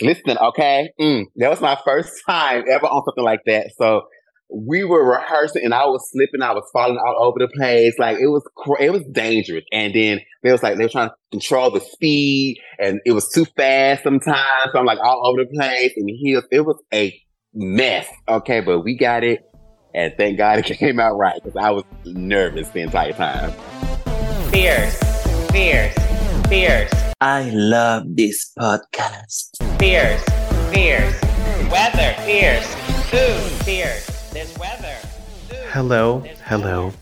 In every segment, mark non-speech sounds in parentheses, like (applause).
listening, okay? Mm, that was my first (laughs) time ever on something like that. So we were rehearsing and I was slipping, I was falling all over the place. Like it was, it was dangerous. And then they was like, they were trying to control the speed and it was too fast sometimes. So I'm like all over the place and he was, it was a mess. Okay. But we got it. And thank God (laughs) it came out right because I was nervous the entire time. Fierce, fierce, fierce. I love this podcast. Fierce, fierce. Weather, fierce. Food, fierce. This weather. Hello, hello,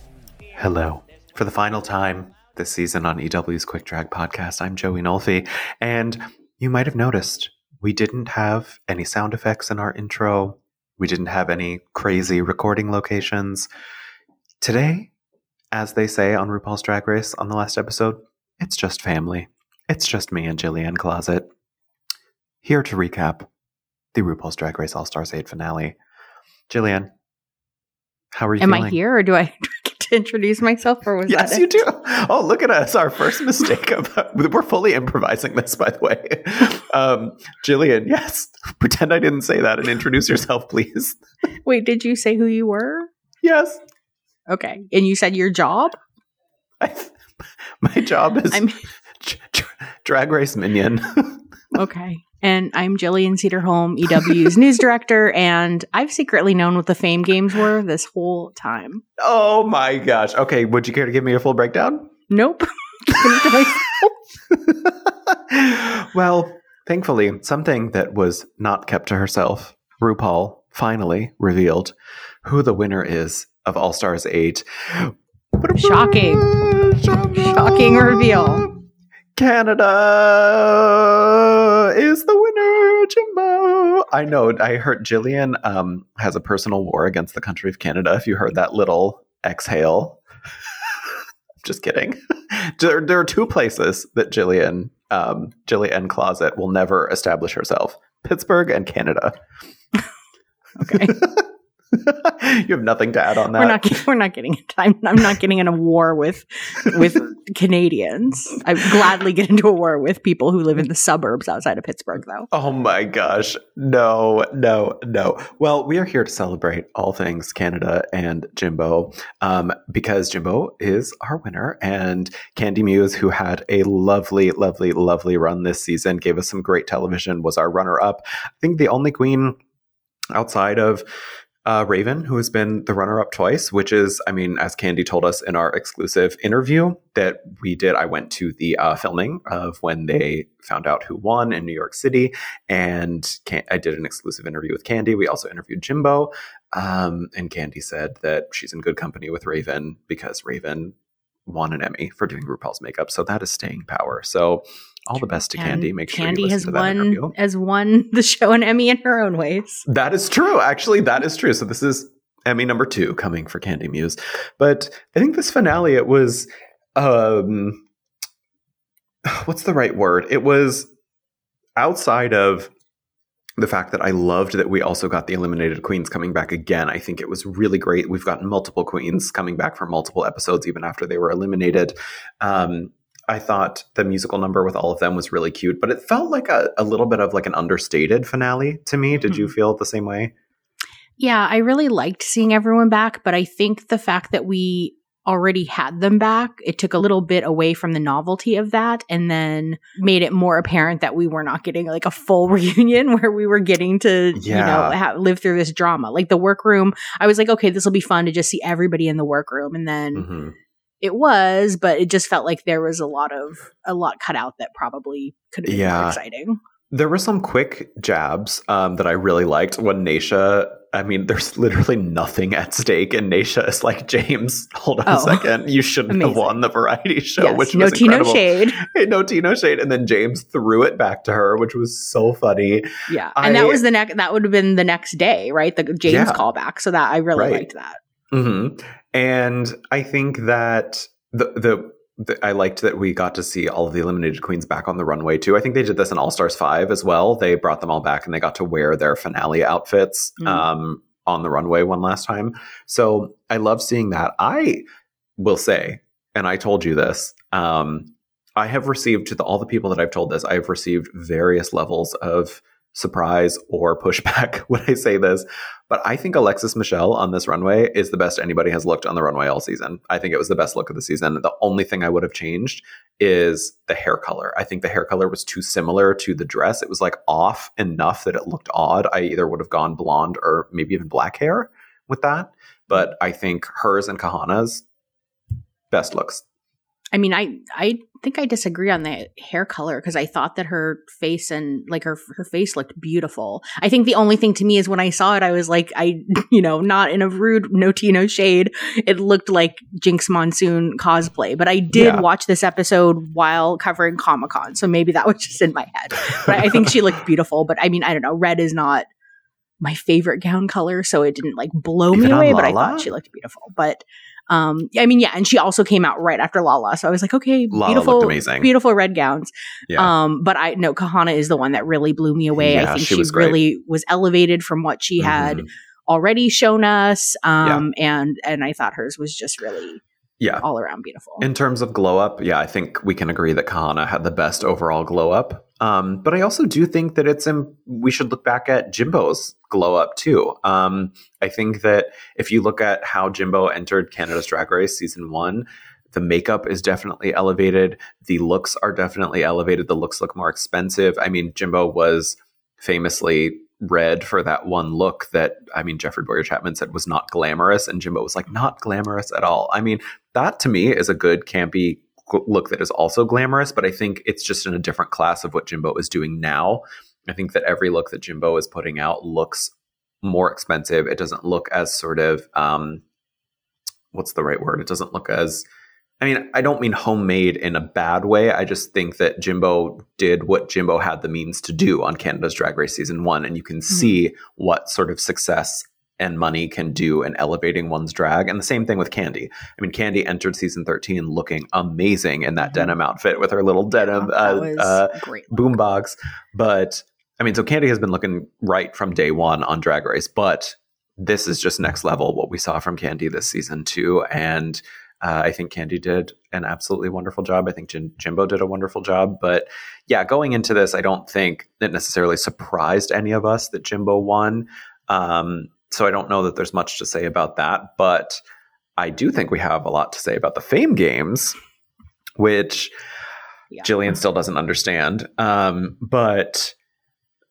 hello. For the final time this season on EW's Quick Drag podcast, I'm Joey Nolfi. And you might have noticed we didn't have any sound effects in our intro. We didn't have any crazy recording locations. Today, as they say on RuPaul's Drag Race on the last episode, it's just family. It's just me and Jillian Closet. Here to recap the RuPaul's Drag Race All Stars 8 finale. Jillian, how are you Am feeling? I here or (laughs) do I get to introduce myself or was Yes, that you do. Oh, look at us. Our first mistake. About, we're fully improvising this, by the way. Um, Jillian, yes. Pretend I didn't say that and introduce yourself, please. Wait, did you say who you were? Yes. Okay. And you said your job? I, my job is I'm (laughs) drag race minion. (laughs) okay. And I'm Jillian Sederholm, EW's news director, and I've secretly known what the fame games were this whole time. oh my gosh. Okay. Would you care to give me a full breakdown? Nope. Keeping it to myself. well, thankfully, something that was not kept to herself, RuPaul finally revealed who the winner is of All Stars 8. (gasps) Shocking. Shocking reveal. Canada is the winner, Jimbo. I know. I heard Jillian um, has a personal war against the country of Canada. If you heard that little exhale, (laughs) just kidding. (laughs) there, there are two places that Jillian, um, Jillian Closet, will never establish herself: Pittsburgh and Canada. (laughs) Okay. (laughs) you have nothing to add on that. We're not we're not getting I'm, I'm not getting in a war with with (laughs) Canadians. I gladly get into a war with people who live in the suburbs outside of Pittsburgh though. Oh my gosh. No, no, no. Well, we are here to celebrate all things Canada and Jimbo um, because Jimbo is our winner. And Candy Muse, who had a lovely, lovely, lovely run this season, gave us some great television, was our runner up. I think the only queen outside of uh, Raven, who has been the runner up twice, which is, I mean, as Candy told us in our exclusive interview that we did, I went to the uh, filming of when they found out who won in New York City, and Can- I did an exclusive interview with Candy. We also interviewed Jimbo, um, and Candy said that she's in good company with Raven because Raven won an Emmy for doing RuPaul's makeup, so that is staying power. So. All the best to And Candy. Make sure Candy you listen has to that won interview. has won (laughs) the show an Emmy in her own ways. That is true. Actually, that is true. So this is Emmy number two coming for Candy Muse. But I think this finale, it was um (sighs) what's the right word? It was outside of the fact that I loved that we also got the eliminated queens coming back again. I think it was really great. We've gotten multiple queens coming back for multiple episodes, even after they were eliminated. Um, I thought the musical number with all of them was really cute, but it felt like a, a little bit of like an understated finale to me. Did you feel the same way? Yeah, I really liked seeing everyone back, but I think the fact that we already had them back, it took a little bit away from the novelty of that and then made it more apparent that we were not getting like a full (laughs) reunion where we were getting to, you know, ha- live through this drama. Like the workroom, I was like, okay, this will be fun to just see everybody in the workroom. And then Mm-hmm. It was, but it just felt like there was a lot of, a lot cut out that probably could have been Yeah. more exciting. There were some quick jabs um, that I really liked when Naysha. I mean, there's literally nothing at stake, and Naysha is like, Jaymes, hold on a Oh. second, you shouldn't have won the variety show, yes, which no was tea, no incredible. shade. Hey, (laughs) no tea, no shade, and then Jaymes threw it back to her, which was so funny. Yeah. And that was the next, that would have been the next day, right? The Jaymes Yeah. callback. So that I really Right. liked that. hmm And I think that the, the the I liked that we got to see all of the eliminated queens back on the runway too. I think they did this in All Stars five as well. They brought them all back and they got to wear their finale outfits Mm. um, on the runway one last time. So I love seeing that. I will say, and I told you this. Um, I have received to the, all the people that I've told this. I have received various levels of surprise or pushback (laughs) when I say this, but I think Alexis Michelle on this runway is the best anybody has looked on the runway all season. I think it was the best look of the season. The only thing I would have changed is the hair color. I think the hair color was too similar to the dress. It was like off enough that it looked odd. I either would have gone blonde or maybe even black hair with that. But I think hers and Kahanna's best looks. I mean, I I think I disagree on the hair color because I thought that her face and like her her face looked beautiful. I think the only thing to me is when I saw it, I was like, I (laughs) you know, not in a rude, no tea, no shade. It looked like Jinkx Monsoon cosplay, but I did Yeah. watch this episode while covering Comic Con, so maybe that was (laughs) just in my head. But I think she looked (laughs) beautiful. But I mean, I don't know, red is not my favorite gown color, so it didn't like blow me Even on away. But I thought she looked beautiful. But um, I mean, yeah, and she also came out right after Lala, so I was like, okay, Lala beautiful, amazing. beautiful red gowns. Yeah. Um, but I no, Kahanna is the one that really blew me away. Yeah, I think she she, was really was elevated from what she had Mhm. already shown us. Um, and and I thought hers was just really Yeah. all around beautiful. In terms of glow up, yeah, I think we can agree that Kahanna had the best overall glow up. Um, but I also do think that it's in, we should look back at Jimbo's glow up too. Um, I think that if you look at how Jimbo entered Canada's Drag Race season one, the makeup is definitely elevated. The looks are definitely elevated. The looks look more expensive. I mean, Jimbo was famously red for that one look that I mean Jeffrey Bowyer Chapman said was not glamorous, and Jimbo was like not glamorous at all. I mean, that to me is a good campy look that is also glamorous, but I think it's just in a different class of what Jimbo is doing now. I think that every look that Jimbo is putting out looks more expensive. It doesn't look as sort of um, what's the right word? It doesn't look as I mean, I don't mean homemade in a bad way. I just think that Jimbo did what Jimbo had the means to do on Canada's Drag Race season one, and you can see what sort of success and money can do in elevating one's drag. And the same thing with Candy. I mean, Candy entered season 13 looking amazing in that Mhm. denim outfit with her little denim that uh, uh, boombox. But I mean, so Candy has been looking right from day one on Drag Race, but this is just next level what we saw from Candy this season too. And uh, I think Candy did an absolutely wonderful job. I think Jim- Jimbo did a wonderful job. But yeah, going into this, I don't think it necessarily surprised any of us that Jimbo won. Um, so I don't know that there's much to say about that. But I do think we have a lot to say about the Fame Games, which Yeah. Jillian still doesn't understand. Um, but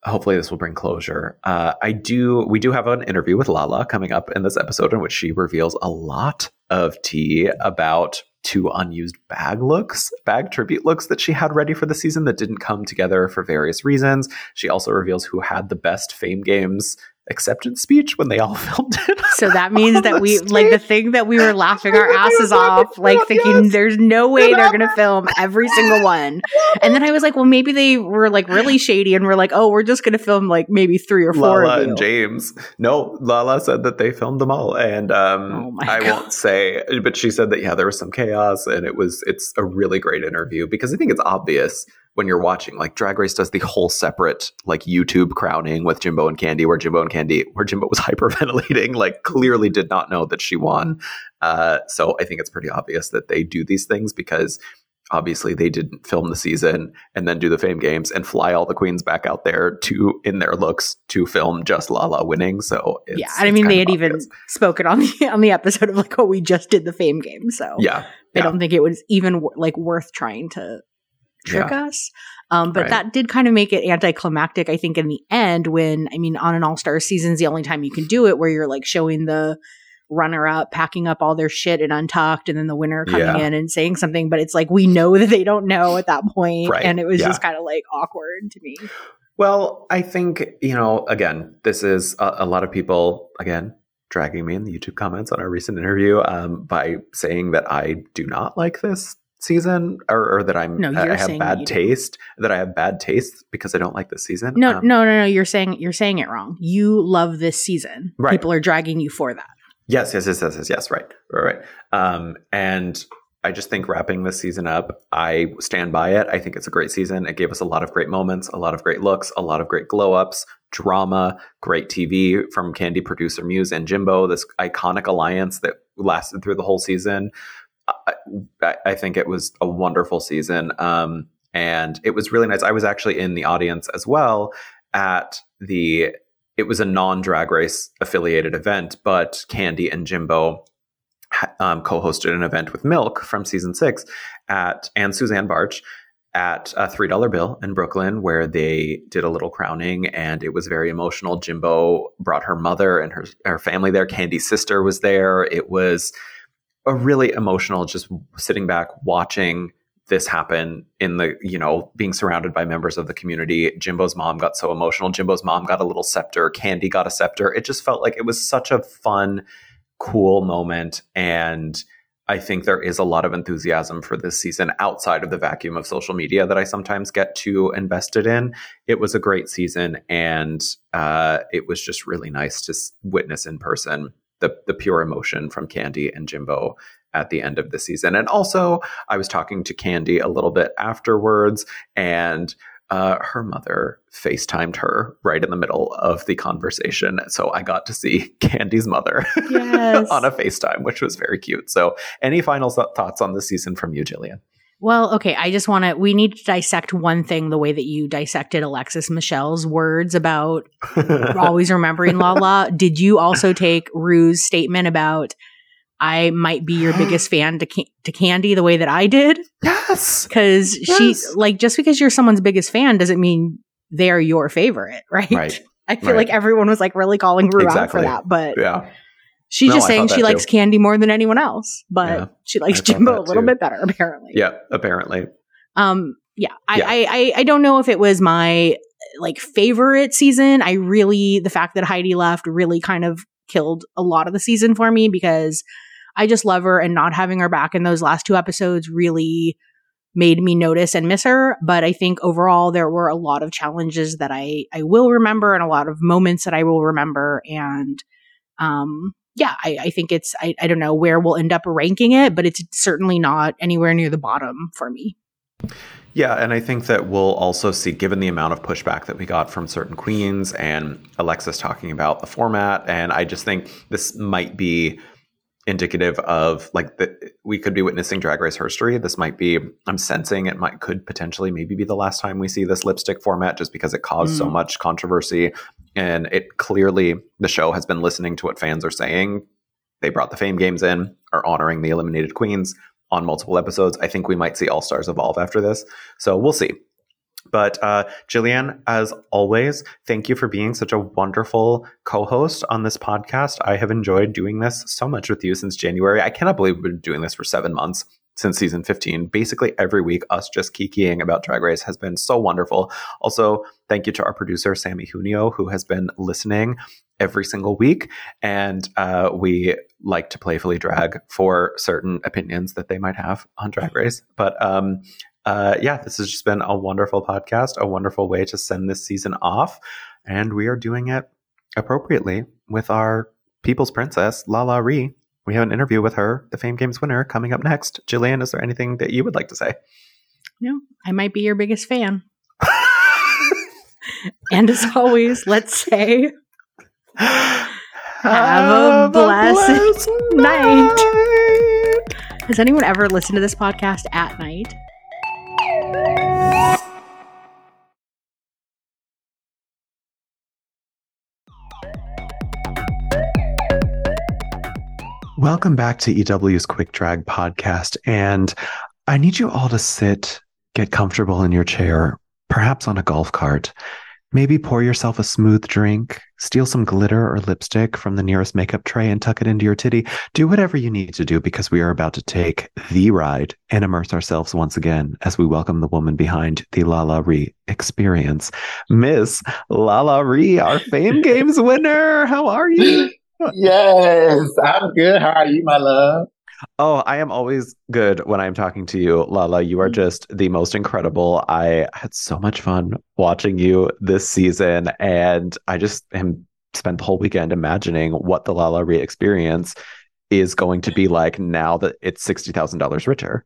hopefully this will bring closure. Uh, I do. We do have an interview with Lala coming up in this episode in which she reveals a lot of tea about two unused bag looks, bag tribute looks that she had ready for the season that didn't come together for various reasons. She also reveals who had the best Fame Games acceptance speech when they all (laughs) filmed it. So that means that we like the thing that we were laughing our (laughs) asses off, like thinking yes. there's no way they're gonna film (laughs) every single one. And then I was like, well, maybe they were like really shady and we're like, oh, we're just gonna film like maybe three or four Lala and Jaymes. No, Lala said that they filmed them all, and um, Oh I God. won't say, but she said that yeah, there was some chaos, and it was it's a really great interview because I think it's obvious when you're watching. Like Drag Race does the whole separate like YouTube crowning with Jimbo and Candy, where Jimbo and Candy, where Jimbo was (laughs) hyperventilating, like clearly did not know that she won. Uh, so I think it's pretty obvious that they do these things because. Obviously, they didn't film the season and then do the fame games and fly all the queens back out there to in their looks to film just Lala winning. So it's, yeah, I mean they had even spoken on the (laughs) on the episode of like, oh, we just did the fame game, so yeah, I yeah. don't think it was even like worth trying to trick us. Um, but Right. that did kind of make it anticlimactic, I think, in the end. When I mean, on an All Star season's the only time you can do it, where you're like showing the runner up packing up all their shit and untucked, and then the winner coming Yeah. in and saying something. But it's like we know that they don't know at that point, Right. and it was Yeah. just kind of like awkward to me. Well, I think, you know, again, this is a, a lot of people, again, dragging me in the YouTube comments on our recent interview um, by saying that I do not like this season or, or that I'm No, I you're have bad do. taste, that I have bad taste because I don't like this season. No, Um, no, no, no. You're saying you're saying it wrong. You love this season. Right. People are dragging you for that. Yes, yes, yes, yes, yes, yes. Right, right, right. Um, and I just think wrapping this season up, I stand by it. I think it's a great season. It gave us a lot of great moments, a lot of great looks, a lot of great glow ups, drama, great TV from Candy producer Muse and Jimbo. This iconic alliance that lasted through the whole season. I, I, think it was a wonderful season. Um, and it was really nice. I was actually in the audience as well. at the it was a non-drag race affiliated event, but Candy and Jimbo um, co-hosted an event with Milk from season six at and Suzanne Bartsch at a three dollar bill in Brooklyn, where they did a little crowning, and it was very emotional. Jimbo brought her mother and her her family there. Candy's sister was there. It was a really emotional, just sitting back watching this happen in the you know being surrounded by members of the community. Jimbo's mom got so emotional. Jimbo's mom got a little scepter. Candy got a scepter. It just felt like it was such a fun cool moment. And i think there is a lot of enthusiasm for this season outside of the vacuum of social media that i sometimes get too invested in. It was a great season and uh, it was just really nice to witness in person the, the pure emotion from candy and jimbo at the end of the season. And also, I was talking to Candy a little bit afterwards, and uh, her mother FaceTimed her right in the middle of the conversation. So I got to see (laughs) Candy's mother (laughs) Yes. on a FaceTime, which was very cute. So, any final th- thoughts on the season from you, Jillian? Well, okay. I just want to. We need to dissect one thing the way that you dissected Alexis Michelle's words about (laughs) always remembering La La. Did you also take Rue's statement about I might be your biggest fan to Ca- to Candy the way that I did? yes. Because Yes. she like just because you're someone's biggest fan doesn't mean they're your favorite, (laughs) right? Right. I feel Right. like everyone was like really calling Rue out for that, but Yeah. She's No, just I saying she likes too. Candy more than anyone else, but Yeah. she likes Jimbo a little bit better (laughs) apparently. Yeah. Apparently. Um, yeah, I, Yeah. I, I, I don't know if it was my like favorite season. I really, the fact that Heidi left really kind of killed a lot of the season for me because I just love her and not having her back in those last two episodes really made me notice and miss her. But I think overall there were a lot of challenges that I, I will remember and a lot of moments that I will remember. And, um, yeah, I, I think it's, I, I don't know where we'll end up ranking it, but it's certainly not anywhere near the bottom for me. Yeah, and I think that we'll also see, given the amount of pushback that we got from certain queens and Alexis talking about the format, and I just think this might be indicative of like that we could be witnessing drag race history this might be i'm sensing it might could potentially maybe be the last time we see this lipstick format just because it caused so Mm. much controversy and it clearly the show has been listening to what fans are saying. They brought the fame games in are honoring the eliminated queens on multiple episodes. I think we might see all stars evolve after this. So we'll see. But uh, Jillian, as always, thank you for being such a wonderful co host on this podcast. I have enjoyed doing this so much with you since January. I cannot believe we've been doing this for seven months since season 15. Basically, every week, us just kikiing about Drag Race has been so wonderful. Also, thank you to our producer, Sammy Junio, who has been listening every single week. And uh, we like to playfully drag for certain opinions that they might have on Drag Race. But um, uh, yeah, this has just been a wonderful podcast, a wonderful way to send this season off. And we are doing it appropriately with our People's Princess, Lala Ri. We have an interview with her, the Fame Games winner, coming up next. Jillian, is there anything that you would like to say? No, I might be your biggest fan. (laughs) And as always, let's say (laughs) Have a blessed night. Has anyone ever listened to this podcast at night? Welcome back to EW's Quick Drag podcast. And I need you all to sit, get comfortable in your chair, perhaps on a golf cart. Maybe pour yourself a smooth drink, steal some glitter or lipstick from the nearest makeup tray and tuck it into your titty. Do whatever you need to do because we are about to take the ride and immerse ourselves once again as we welcome the woman behind the Lala Ri experience, Miss Lala Ri, our Fame (laughs) Games winner. How are you? Yes, I'm good. How are you, my love? Oh, I am always good when I'm talking to you, Lala. You are mm-hmm. just the most incredible. I had so much fun watching you this season, and I just am spent the whole weekend imagining what the Lala Ri experience is going to be like now that it's sixty thousand dollars richer.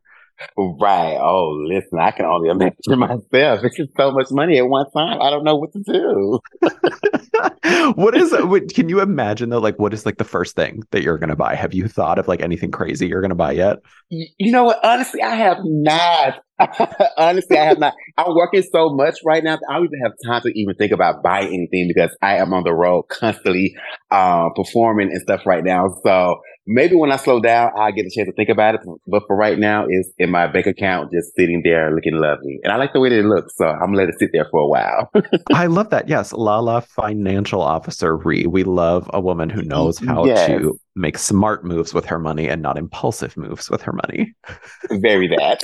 Right. Oh, listen, I can only imagine (laughs) myself. It's just so much money at one time. I don't know what to do. (laughs) what is uh, what, can you imagine though like what is like the first thing that you're going to buy have you thought of like anything crazy you're going to buy yet You know what? Honestly, I have not. (laughs) Honestly, I have not. I'm working so much right now. that I don't even have time to even think about buying anything because I am on the road constantly, uh, performing and stuff right now. So maybe when I slow down, I'll get a chance to think about it. But for right now, it's in my bank account, just sitting there looking lovely. And I like the way that it looks. So I'm gonna let it sit there for a while. (laughs) i love that yes lala financial officer re we love a woman who knows how Yes. to make smart moves with her money and not impulsive moves with her money (laughs) Very that.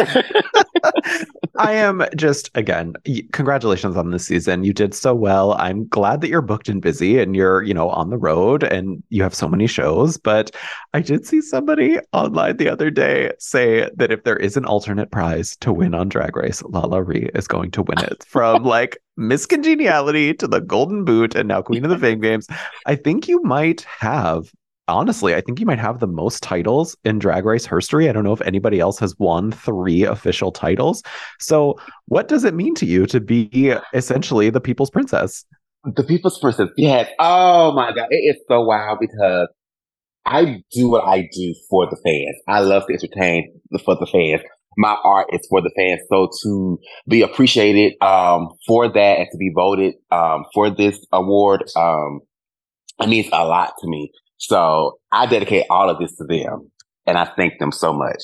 (laughs) I am just again, congratulations on this season. You did so well. I'm glad that you're booked and busy and you're, you know, on the road and you have so many shows. But I did see somebody online the other day say that if there is an alternate prize to win on Drag Race, Lala Ri is going to win it from (laughs) like Miss Congeniality to the Golden Boot and now Queen of the Fame Games. I think you might have. Honestly, I think you might have the most titles in Drag Race history. I don't know if anybody else has won three official titles. So, what does it mean to you to be essentially the people's princess? The People's Princess, yes. Oh my God. It is so wild because I do what I do for the fans. I love to entertain for the fans. My art is for the fans. So to be appreciated, um, for that and to be voted, um, for this award, um, it means a lot to me. So I dedicate all of this to them and I thank them so much.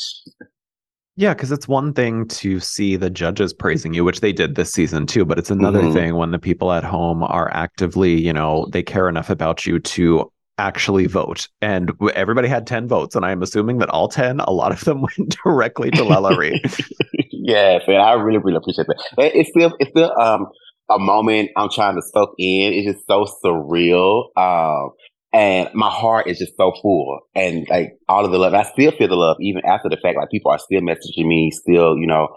Yeah, because it's one thing to see the judges praising you, which they did this season too, but it's another Mhm. thing when the people at home are actively, you know, they care enough about you to actually vote. And everybody had 10 votes. And I'm assuming that all 10, a lot of them (laughs) went directly to Lala Ri. (laughs) yes, and I really, really appreciate that. It's still, it's still um a moment I'm trying to soak in. It's just so surreal. Um, and my heart is just so full, and like all of the love, I still feel the love even after the fact. Like people are still messaging me, still, you know,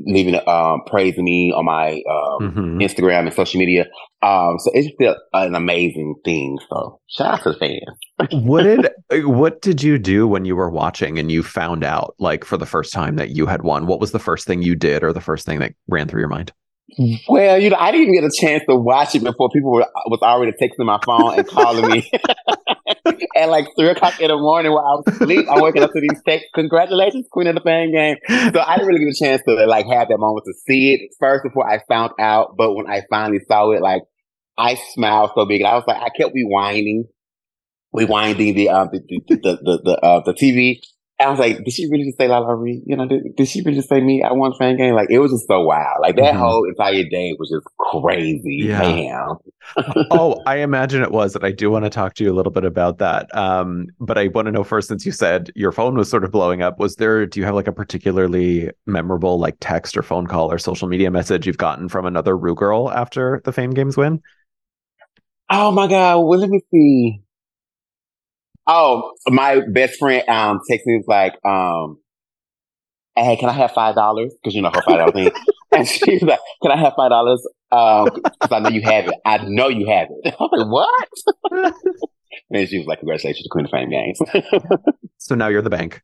leaving, um, praising me on my um Mhm. Instagram and social media. Um, so it's still an amazing thing. So shout out to the fans. what did (laughs) what did you do when you were watching and you found out like for the first time that you had won? What was the first thing you did or the first thing that ran through your mind? Well, you know, I didn't even get a chance to watch it before people were was already texting my phone and calling me (laughs) at like three o'clock in the morning while I was asleep. I'm waking up to these texts. Congratulations, Queen of the Fame Game. So I didn't really get a chance to like have that moment to see it first before I found out. But when I finally saw it, like I smiled so big, and I was like, I kept rewinding, rewinding the um the the the the, the, uh, the TV. I was like, did she really just say La La Ri? You know, did, did she really just say me? I won fan game. Like it was just so wild. Like that Mhm. whole entire day was just crazy. Yeah. (laughs) Oh, I imagine it was, and I do want to talk to you a little bit about that. Um, but I want to know first, since you said your phone was sort of blowing up, was there? Do you have like a particularly memorable like text or phone call or social media message you've gotten from another Rue girl after the Fame Games win? Oh my god. Well, let me see. Oh, my best friend um texted me was like, um, hey, can I have five dollars? Because you know her five dollar thing. (laughs) And she's like, Can I have five dollars? Um, because I know you have it. I know you have it. (laughs) I was like, What? (laughs) and she was like, Congratulations to Queen of Fame Games. So now you're the bank.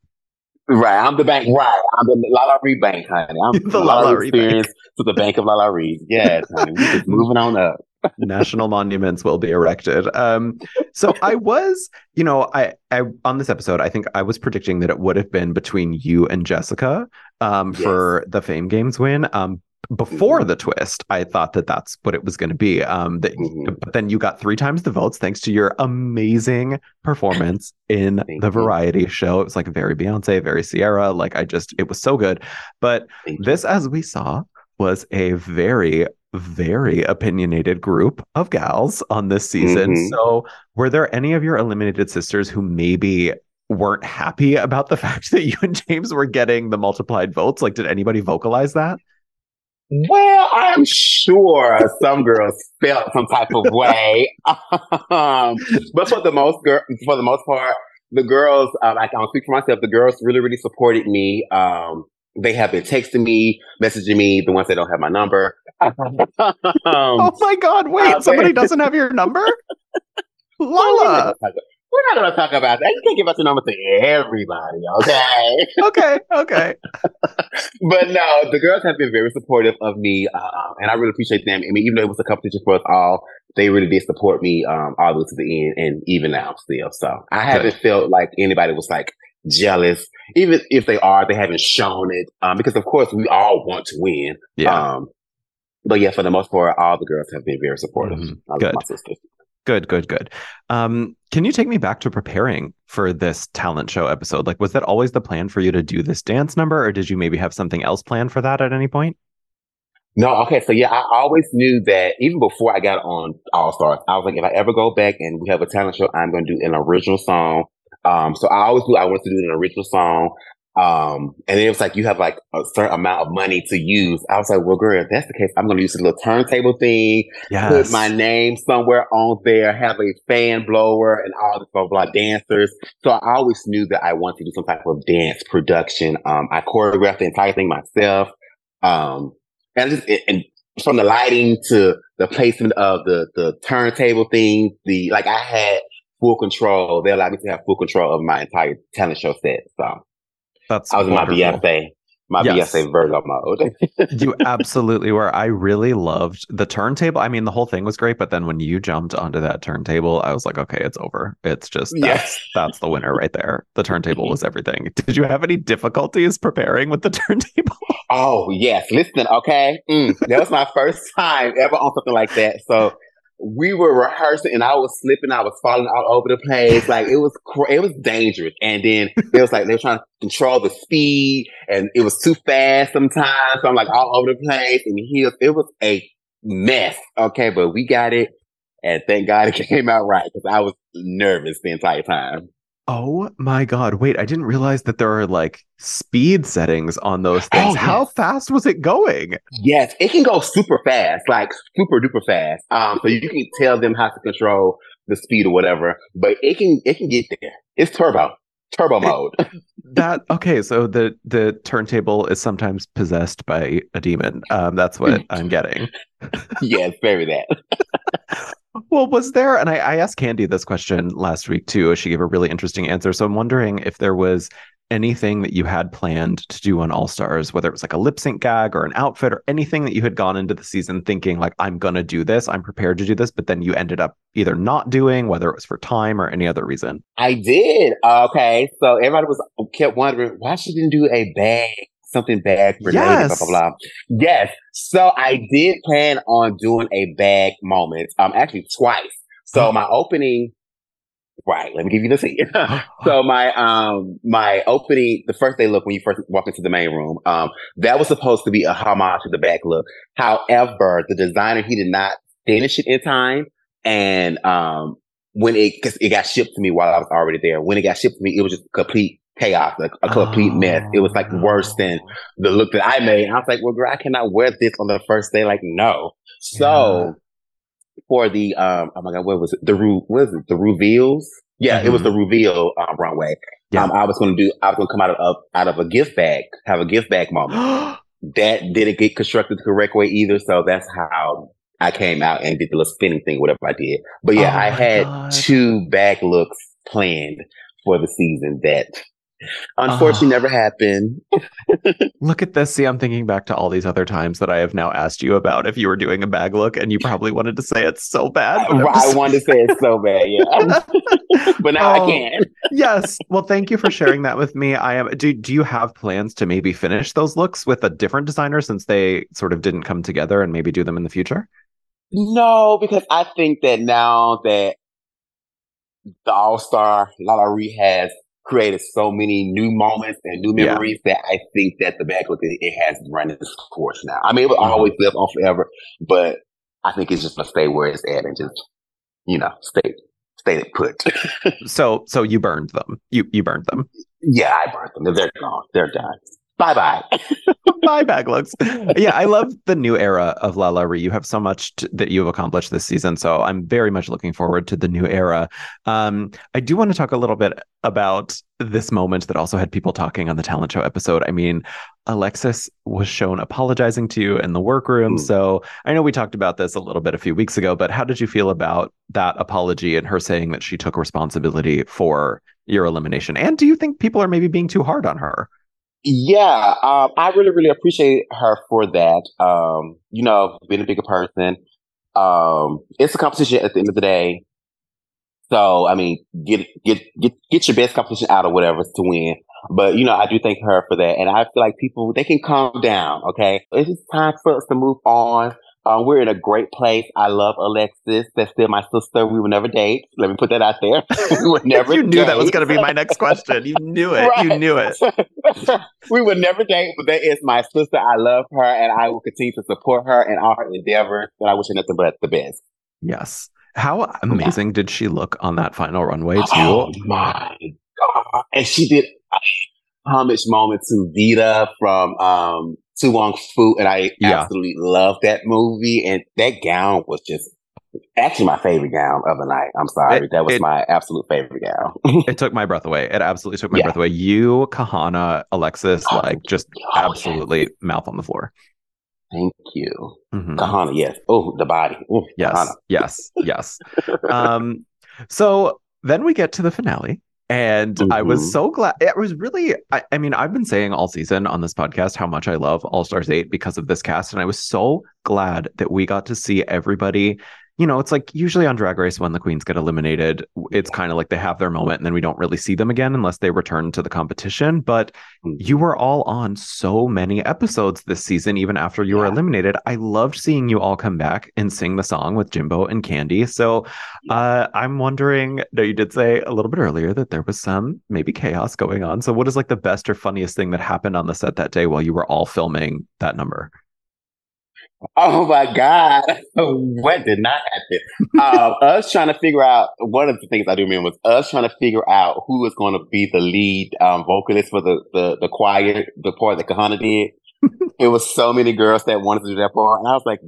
right, I'm the bank. Right, I'm the Lala Reed Bank, honey. I'm The the Lala Lala Ri Bank. experience to the Bank of Lala Reed. Yes, honey. We just moving on up. National monuments will be erected. Um, so I was, you know, I, I on this episode, I think I was predicting that it would have been between you and Jessica um, Yes. for the Fame Games win. Um, before the twist, I thought that that's what it was going to be. Um, that, Mhm. but then you got three times the votes thanks to your amazing performance in Thank the you. variety show. It was like very Beyonce, very Ciara. Like I just, it was so good. But Thank you. this, as we saw, was a very, very opinionated group of gals on this season. Mhm. So, were there any of your eliminated sisters who maybe weren't happy about the (laughs) fact that you and Jaymes were getting the multiplied votes? Like, did anybody vocalize that? Well, I'm sure some girls felt some type of way, (laughs) um, but for the most girl, for the most part, the girls, um, I can speak for myself. The girls really, really supported me. Um, they have been texting me, messaging me. The ones that don't have my number. (laughs) um, oh my God! Wait, uh, somebody (laughs) doesn't have your number. Lala. We're not going to talk about that. You can't give out your number to everybody, okay? (laughs) okay, okay. but no, the girls have been very supportive of me, uh, and I really appreciate them. I mean, even though it was a competition for us all, they really did support me um, all the way to the end, and even now still. So I haven't felt like anybody was like jealous, even if they are, they haven't shown it, um, because of course we all want to win. Yeah. Um, but yeah, for the most part, all the girls have been very supportive. Mhm. Good. my. Good, good, good. Um, can you take me back to preparing for this talent show episode? Like, was that always the plan for you to do this dance number, or did you maybe have something else planned for that at any point? No, okay. So yeah, I always knew that even before I got on All Stars, I was like, if I ever go back and we have a talent show, I'm going to do an original song. Um, so I always knew I wanted to do an original song. Um, and it was like, you have like a certain amount of money to use. I was like, well, girl, if that's the case, I'm going to use a little turntable thing, Yes. put my name somewhere on there, have a fan blower and all this blah, blah, blah dancers. So I always knew that I wanted to do some type of dance production. Um, I choreographed the entire thing myself. Um, and just, and from the lighting to the placement of the, the turntable thing, the, like I had full control. They allowed me to have full control of my entire talent show set. So That's I was in my wonderful. Beyonce, my Yes. Beyonce Virgo mode. (laughs) you absolutely were. I really loved the turntable. I mean, the whole thing was great, but then when you jumped onto that turntable, I was like, okay, it's over. It's just that's Yes. that's the winner right there. The turntable was (laughs) everything. Did you have any difficulties preparing with the (laughs) turntable? Oh yes, listen, okay. Mm, that was my first time ever on something like that. So we were rehearsing, and I was slipping, I was falling all over the place. Like it was, it was dangerous. And then it was like they were trying to control the speed, and it was too fast sometimes. So I'm like all over the place, and he it was a mess. Okay, but we got it, and thank God it (laughs) came out right because I was nervous the entire time. Oh my god! Wait, I didn't realize that there are like speed settings on those things. Oh, How yes. fast was it going? Yes, it can go super fast, like super duper fast. Um, so you can tell them how to control the speed or whatever, but it can it can get there. It's turbo, turbo mode. (laughs) That okay? So the the turntable is sometimes possessed by a demon. Um, that's what (laughs) I'm getting. yes, very that. (laughs) Well, was there, and I, I asked Candy this question last week too. She gave a really interesting answer. So I'm wondering if there was anything that you had planned to do on All Stars, whether it was like a lip sync gag or an outfit or anything that you had gone into the season thinking, like, I'm going to do this, I'm prepared to do this, but then you ended up either not doing, whether it was for time or any other reason. I did. Okay, so everybody was kept wondering why she didn't do a bag, something bag related, Yes. blah blah blah. Yes, so I did plan on doing a bag moment. Um, actually twice. So my opening. Right, let me give you the scene. (laughs) so (gasps) my um my opening the first day look when you first walk into the main room um that was supposed to be a homage to the bag look however the designer he did not finish it in time and um when it because it got shipped to me while I was already there when it got shipped to me it was just complete chaos like a complete mess. It was like worse than the look that I made. I was like well girl I cannot wear this on the first day. Like no. So for the um oh my god what was it? The Ru- what was it? The reveals? Yeah it was the reveal um, runway. Yeah. um, I was going to do I was going to come out of out of a gift bag have a gift bag moment. (gasps) That didn't get constructed the correct way either so that's how I came out and did the little spinning thing whatever I did. But yeah Oh I had God. two bag looks planned for the season that unfortunately Oh. never happened (laughs) Look at this. See, I'm thinking back to all these other times that I have now asked you about if you were doing a bag look, and you probably wanted to say it's so bad. Just- wanted to say it so bad yeah (laughs) but now I Oh. can (laughs) yes. Well, thank you for sharing that with me. I am. Do Do you have plans to maybe finish those looks with a different designer since they sort of didn't come together, and maybe do them in the future? No, because I think that now that the All Star Lottery has created so many new moments and new Yeah. memories that I think that the bag look it has run its course now. I mean, it will Mhm. always live on forever, but I think it's just gonna stay where it's at and just you know stay stay put. (laughs) So, so you burned them. You you burned them. yeah, I burned them. They're gone. They're done. Bye bye. Bye, bag looks. Yeah, I love the new era of La La Ri. You have so much that you have accomplished this season, so I'm very much looking forward to the new era. Um, I do want to talk a little bit about this moment that also had people talking on the talent show episode. I mean, Alexis was shown apologizing to you in the workroom. Mm. So I know we talked about this a little bit a few weeks ago, but how did you feel about that apology and her saying that she took responsibility for your elimination? And do you think people are maybe being too hard on her? Yeah, um, I really, really appreciate her for that. Um, you know, being a bigger person. Um, it's a competition at the end of the day. So, I mean, get, get, get, get your best competition out or whatever to win. But, you know, I do thank her for that. And I feel like people, they can calm down. Okay. It's just time for us to move on. Um, we're in a great place. I love Alexis. That's still my sister. We will never date. Let me put that out there. (laughs) we would never you knew that was going to be my next question. You knew it. You knew it. (laughs) we would never date, but that is my sister. I love her and I will continue to support her in all her endeavors. And I wish her nothing but the best. Yes. How amazing did she look on that final runway, too? Oh my God. And she did a homage moment to Vida from um To Wong Foo. And I Yeah. absolutely love that movie. And that gown was just actually my favorite gown of the night. I'm sorry. It- that was it- my absolute favorite gown. it took my breath away. It absolutely took my Yeah. breath away. You, Kahanna, Alexis, Oh, like just oh, absolutely mouth on the floor. Thank you. Mhm. Kahanna, yes. Oh, the body. Ooh, Yes, Kahanna. yes, yes. um, so then we get to the finale. And I was Mhm. so glad. It was really, I, I mean, I've been saying all season on this podcast how much I love All Stars 8 because of this cast. And I was so glad that we got to see everybody. You know, it's like usually on Drag Race when the queens get eliminated, it's kind of like they have their moment and then we don't really see them again unless they return to the competition. But you were all on so many episodes this season, even after you were eliminated. I loved seeing you all come back and sing the song with Jimbo and Candy. So uh, I'm wondering, no, you did say a little bit earlier that there was some maybe chaos going on. So what is like the best or funniest thing that happened on the set that day while you were all filming that number? Oh my God. (laughs) what did not happen? um, (laughs) us trying to figure out, one of the things I do remember was us trying to figure out who was going to be the lead um, vocalist for the, the, the choir, the part that Kahanna did. (laughs) it was so many girls that wanted to do that part. And I was like,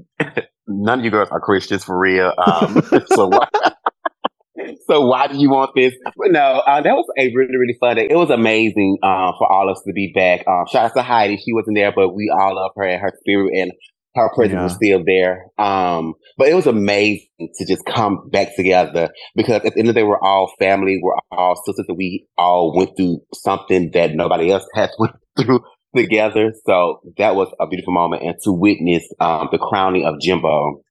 none of you girls are Christians for real. Um, so why? So why do you want this? But no, uh, that was a really, really fun day. It was amazing uh, for all of us to be back. Um, shout out to Heidi. She wasn't there, but we all love her and her spirit and her presence was still there. Um, but it was amazing to just come back together because at the end of the day, we're all family. We're all sisters and we all went through something that nobody else (laughs) has went through together. So that was a beautiful moment. And to witness, um, the crowning of Jimbo,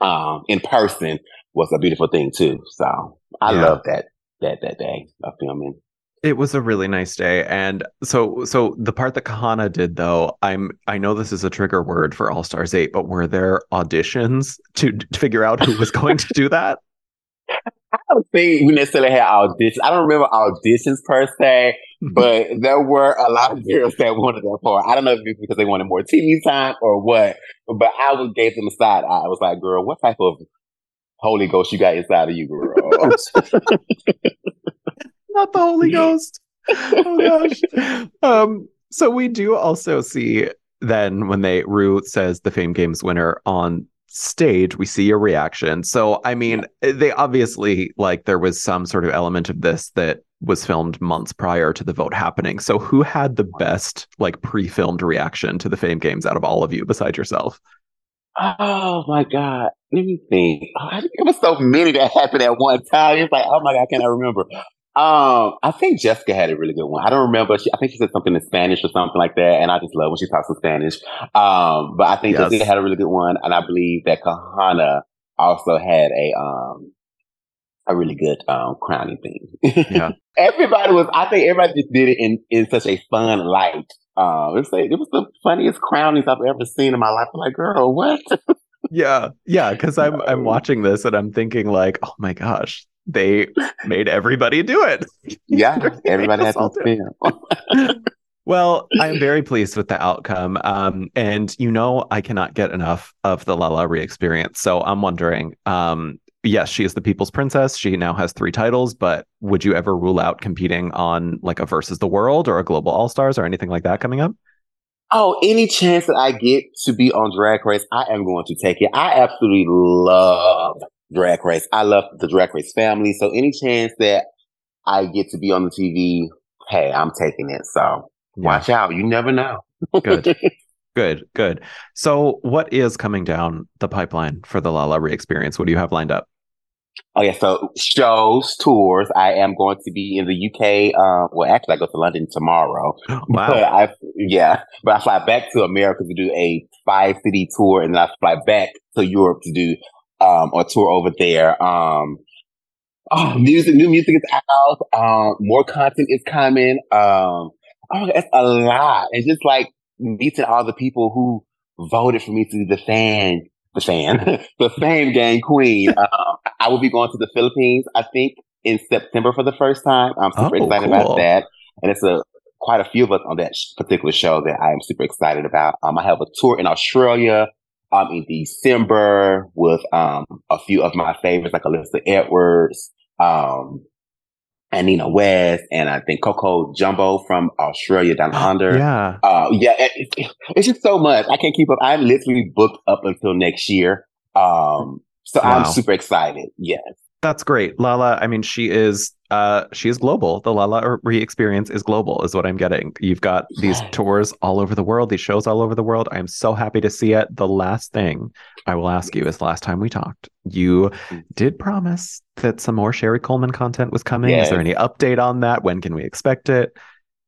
um, in person was a beautiful thing too. So I Yeah. love that, that, that day of filming. It was a really nice day. And so so the part that Kahanna did though, I'm I know this is a trigger word for All Stars 8, but were there auditions to, to figure out who was going to do that? (laughs) I don't think we necessarily had auditions. I don't remember auditions per se, mm-hmm. but there were a lot of girls that wanted that part. I don't know if it's because they wanted more TV time or what, but I was gave them a side eye. I was like, girl, what type of Holy Ghost you got inside of you, girl? (laughs) (laughs) Not the Holy Ghost. (laughs) oh gosh. Um, so we do also see then when they Rue says the Fame Games winner on stage, we see a reaction. So I mean, they obviously like there was some sort of element of this that was filmed months prior to the vote happening. So who had the best like pre-filmed reaction to the Fame Games out of all of you besides yourself? oh my God. Let me think. Oh, it was so many that happened at one time. It's like, oh my God, can I cannot remember. Um, I think Jessica had a really good one. I don't remember. She, I think she said something in Spanish or something like that, and I just love when she talks in Spanish. Um, but I think Yes. Jessica had a really good one, and I believe that Kahanna also had a um a really good um crowning thing. Yeah. (laughs) everybody was. I think everybody just did it in in such a fun light. Um, it's like, it was the funniest crownings I've ever seen in my life. I'm like, girl, what? (laughs) Yeah, yeah, because I'm I'm watching this and I'm thinking like, oh my gosh, they made everybody do it. (laughs) yeah, (laughs) everybody had to. (laughs) Well, I'm very pleased with the outcome. Um, and you know, I cannot get enough of the La La Ri experience. So I'm wondering, um, yes, she is the people's princess. She now has three titles, but would you ever rule out competing on like a versus the world or a global all stars or anything like that coming up? Oh, any chance that I get to be on Drag Race, I am going to take it. I absolutely love Drag Race. I love the Drag Race family. So any chance that I get to be on the TV, hey, I'm taking it. So watch out. You never know. Good. (laughs) Good, good. So, what is coming down the pipeline for the Lala Ri experience? What do you have lined up? Oh yeah, so shows, tours. I am going to be in the UK. Uh, well, actually, I go to London tomorrow. (gasps) But Wow. I, yeah, but I fly back to America to do a five city tour, and then I fly back to Europe to do um a tour over there. Um, oh, music, new music is out. Um, more content is coming. Um, oh, it's a lot. It's just like meeting all the people who voted for me to be the fan, the fan, (laughs) the fame gang queen. (laughs) Um, I will be going to the Philippines, I think, in September for the first time. I'm super Oh, excited cool. about that. And it's a quite a few of us on that sh- particular show that I am super excited about. Um, I have a tour in Australia um, in December with um, a few of my favorites like Alyssa Edwards, um, and Nina West, and I think Coco Jumbo from Australia down (gasps) under. Yeah. Uh, yeah, it, it- it's just so much. I can't keep up. I'm literally booked up until next year. Um, so I'm super excited. Yes. That's great. Lala, I mean, she is uh she is global. The Lala Ri experience is global, is what I'm getting. You've got these Yes. tours all over the world, these shows all over the world. I am so happy to see it. The last thing I will ask you is last time we talked, you did promise that some more Sherry Coleman content was coming. Is there any update on that? When can we expect it?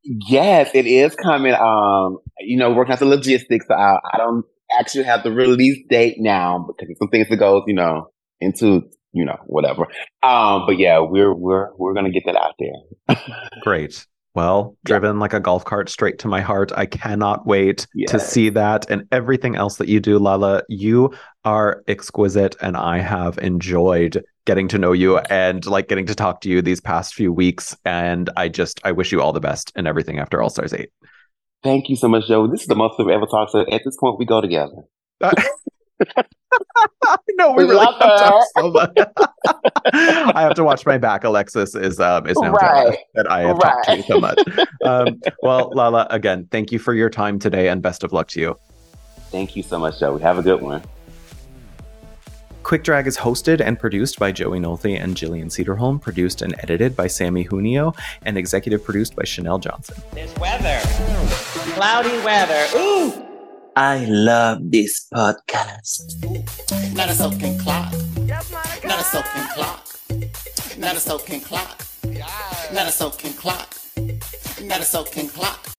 Yes, it is coming. Um, you know, working out the logistics. I, I don't actually have the release date now because some things that goes, you know, into, you know, whatever. Um, but yeah, we're, we're, we're going to get that out there. (laughs) Great. Well, Yeah. driven like a golf cart straight to my heart. I cannot wait to see that and everything else that you do, Lala. You are exquisite, and I have enjoyed getting to know you and like getting to talk to you these past few weeks. And I just, I wish you all the best and everything after All Stars 8. Thank you so much, Joe. This is the most we've ever talked. So at this point, we go together. (laughs) no, we really Love have talked her. so much. (laughs) I have to watch my back. Alexis is um is now Right. that I have talked to you so much. (laughs) Um, well, Lala, again, thank you for your time today and best of luck to you. Thank you so much, Joe. Have a good one. Quick Drag is hosted and produced by Joey Nolte and Jillian Sederholm, produced and edited by Sammy Junio, and executive produced by Chanel Johnson. This weather. Cloudy weather. Ooh. I love this podcast. Not a soaking clock. Not a soaking clock. Not a soaking clock. Not a soaking clock. Not a soaking clock.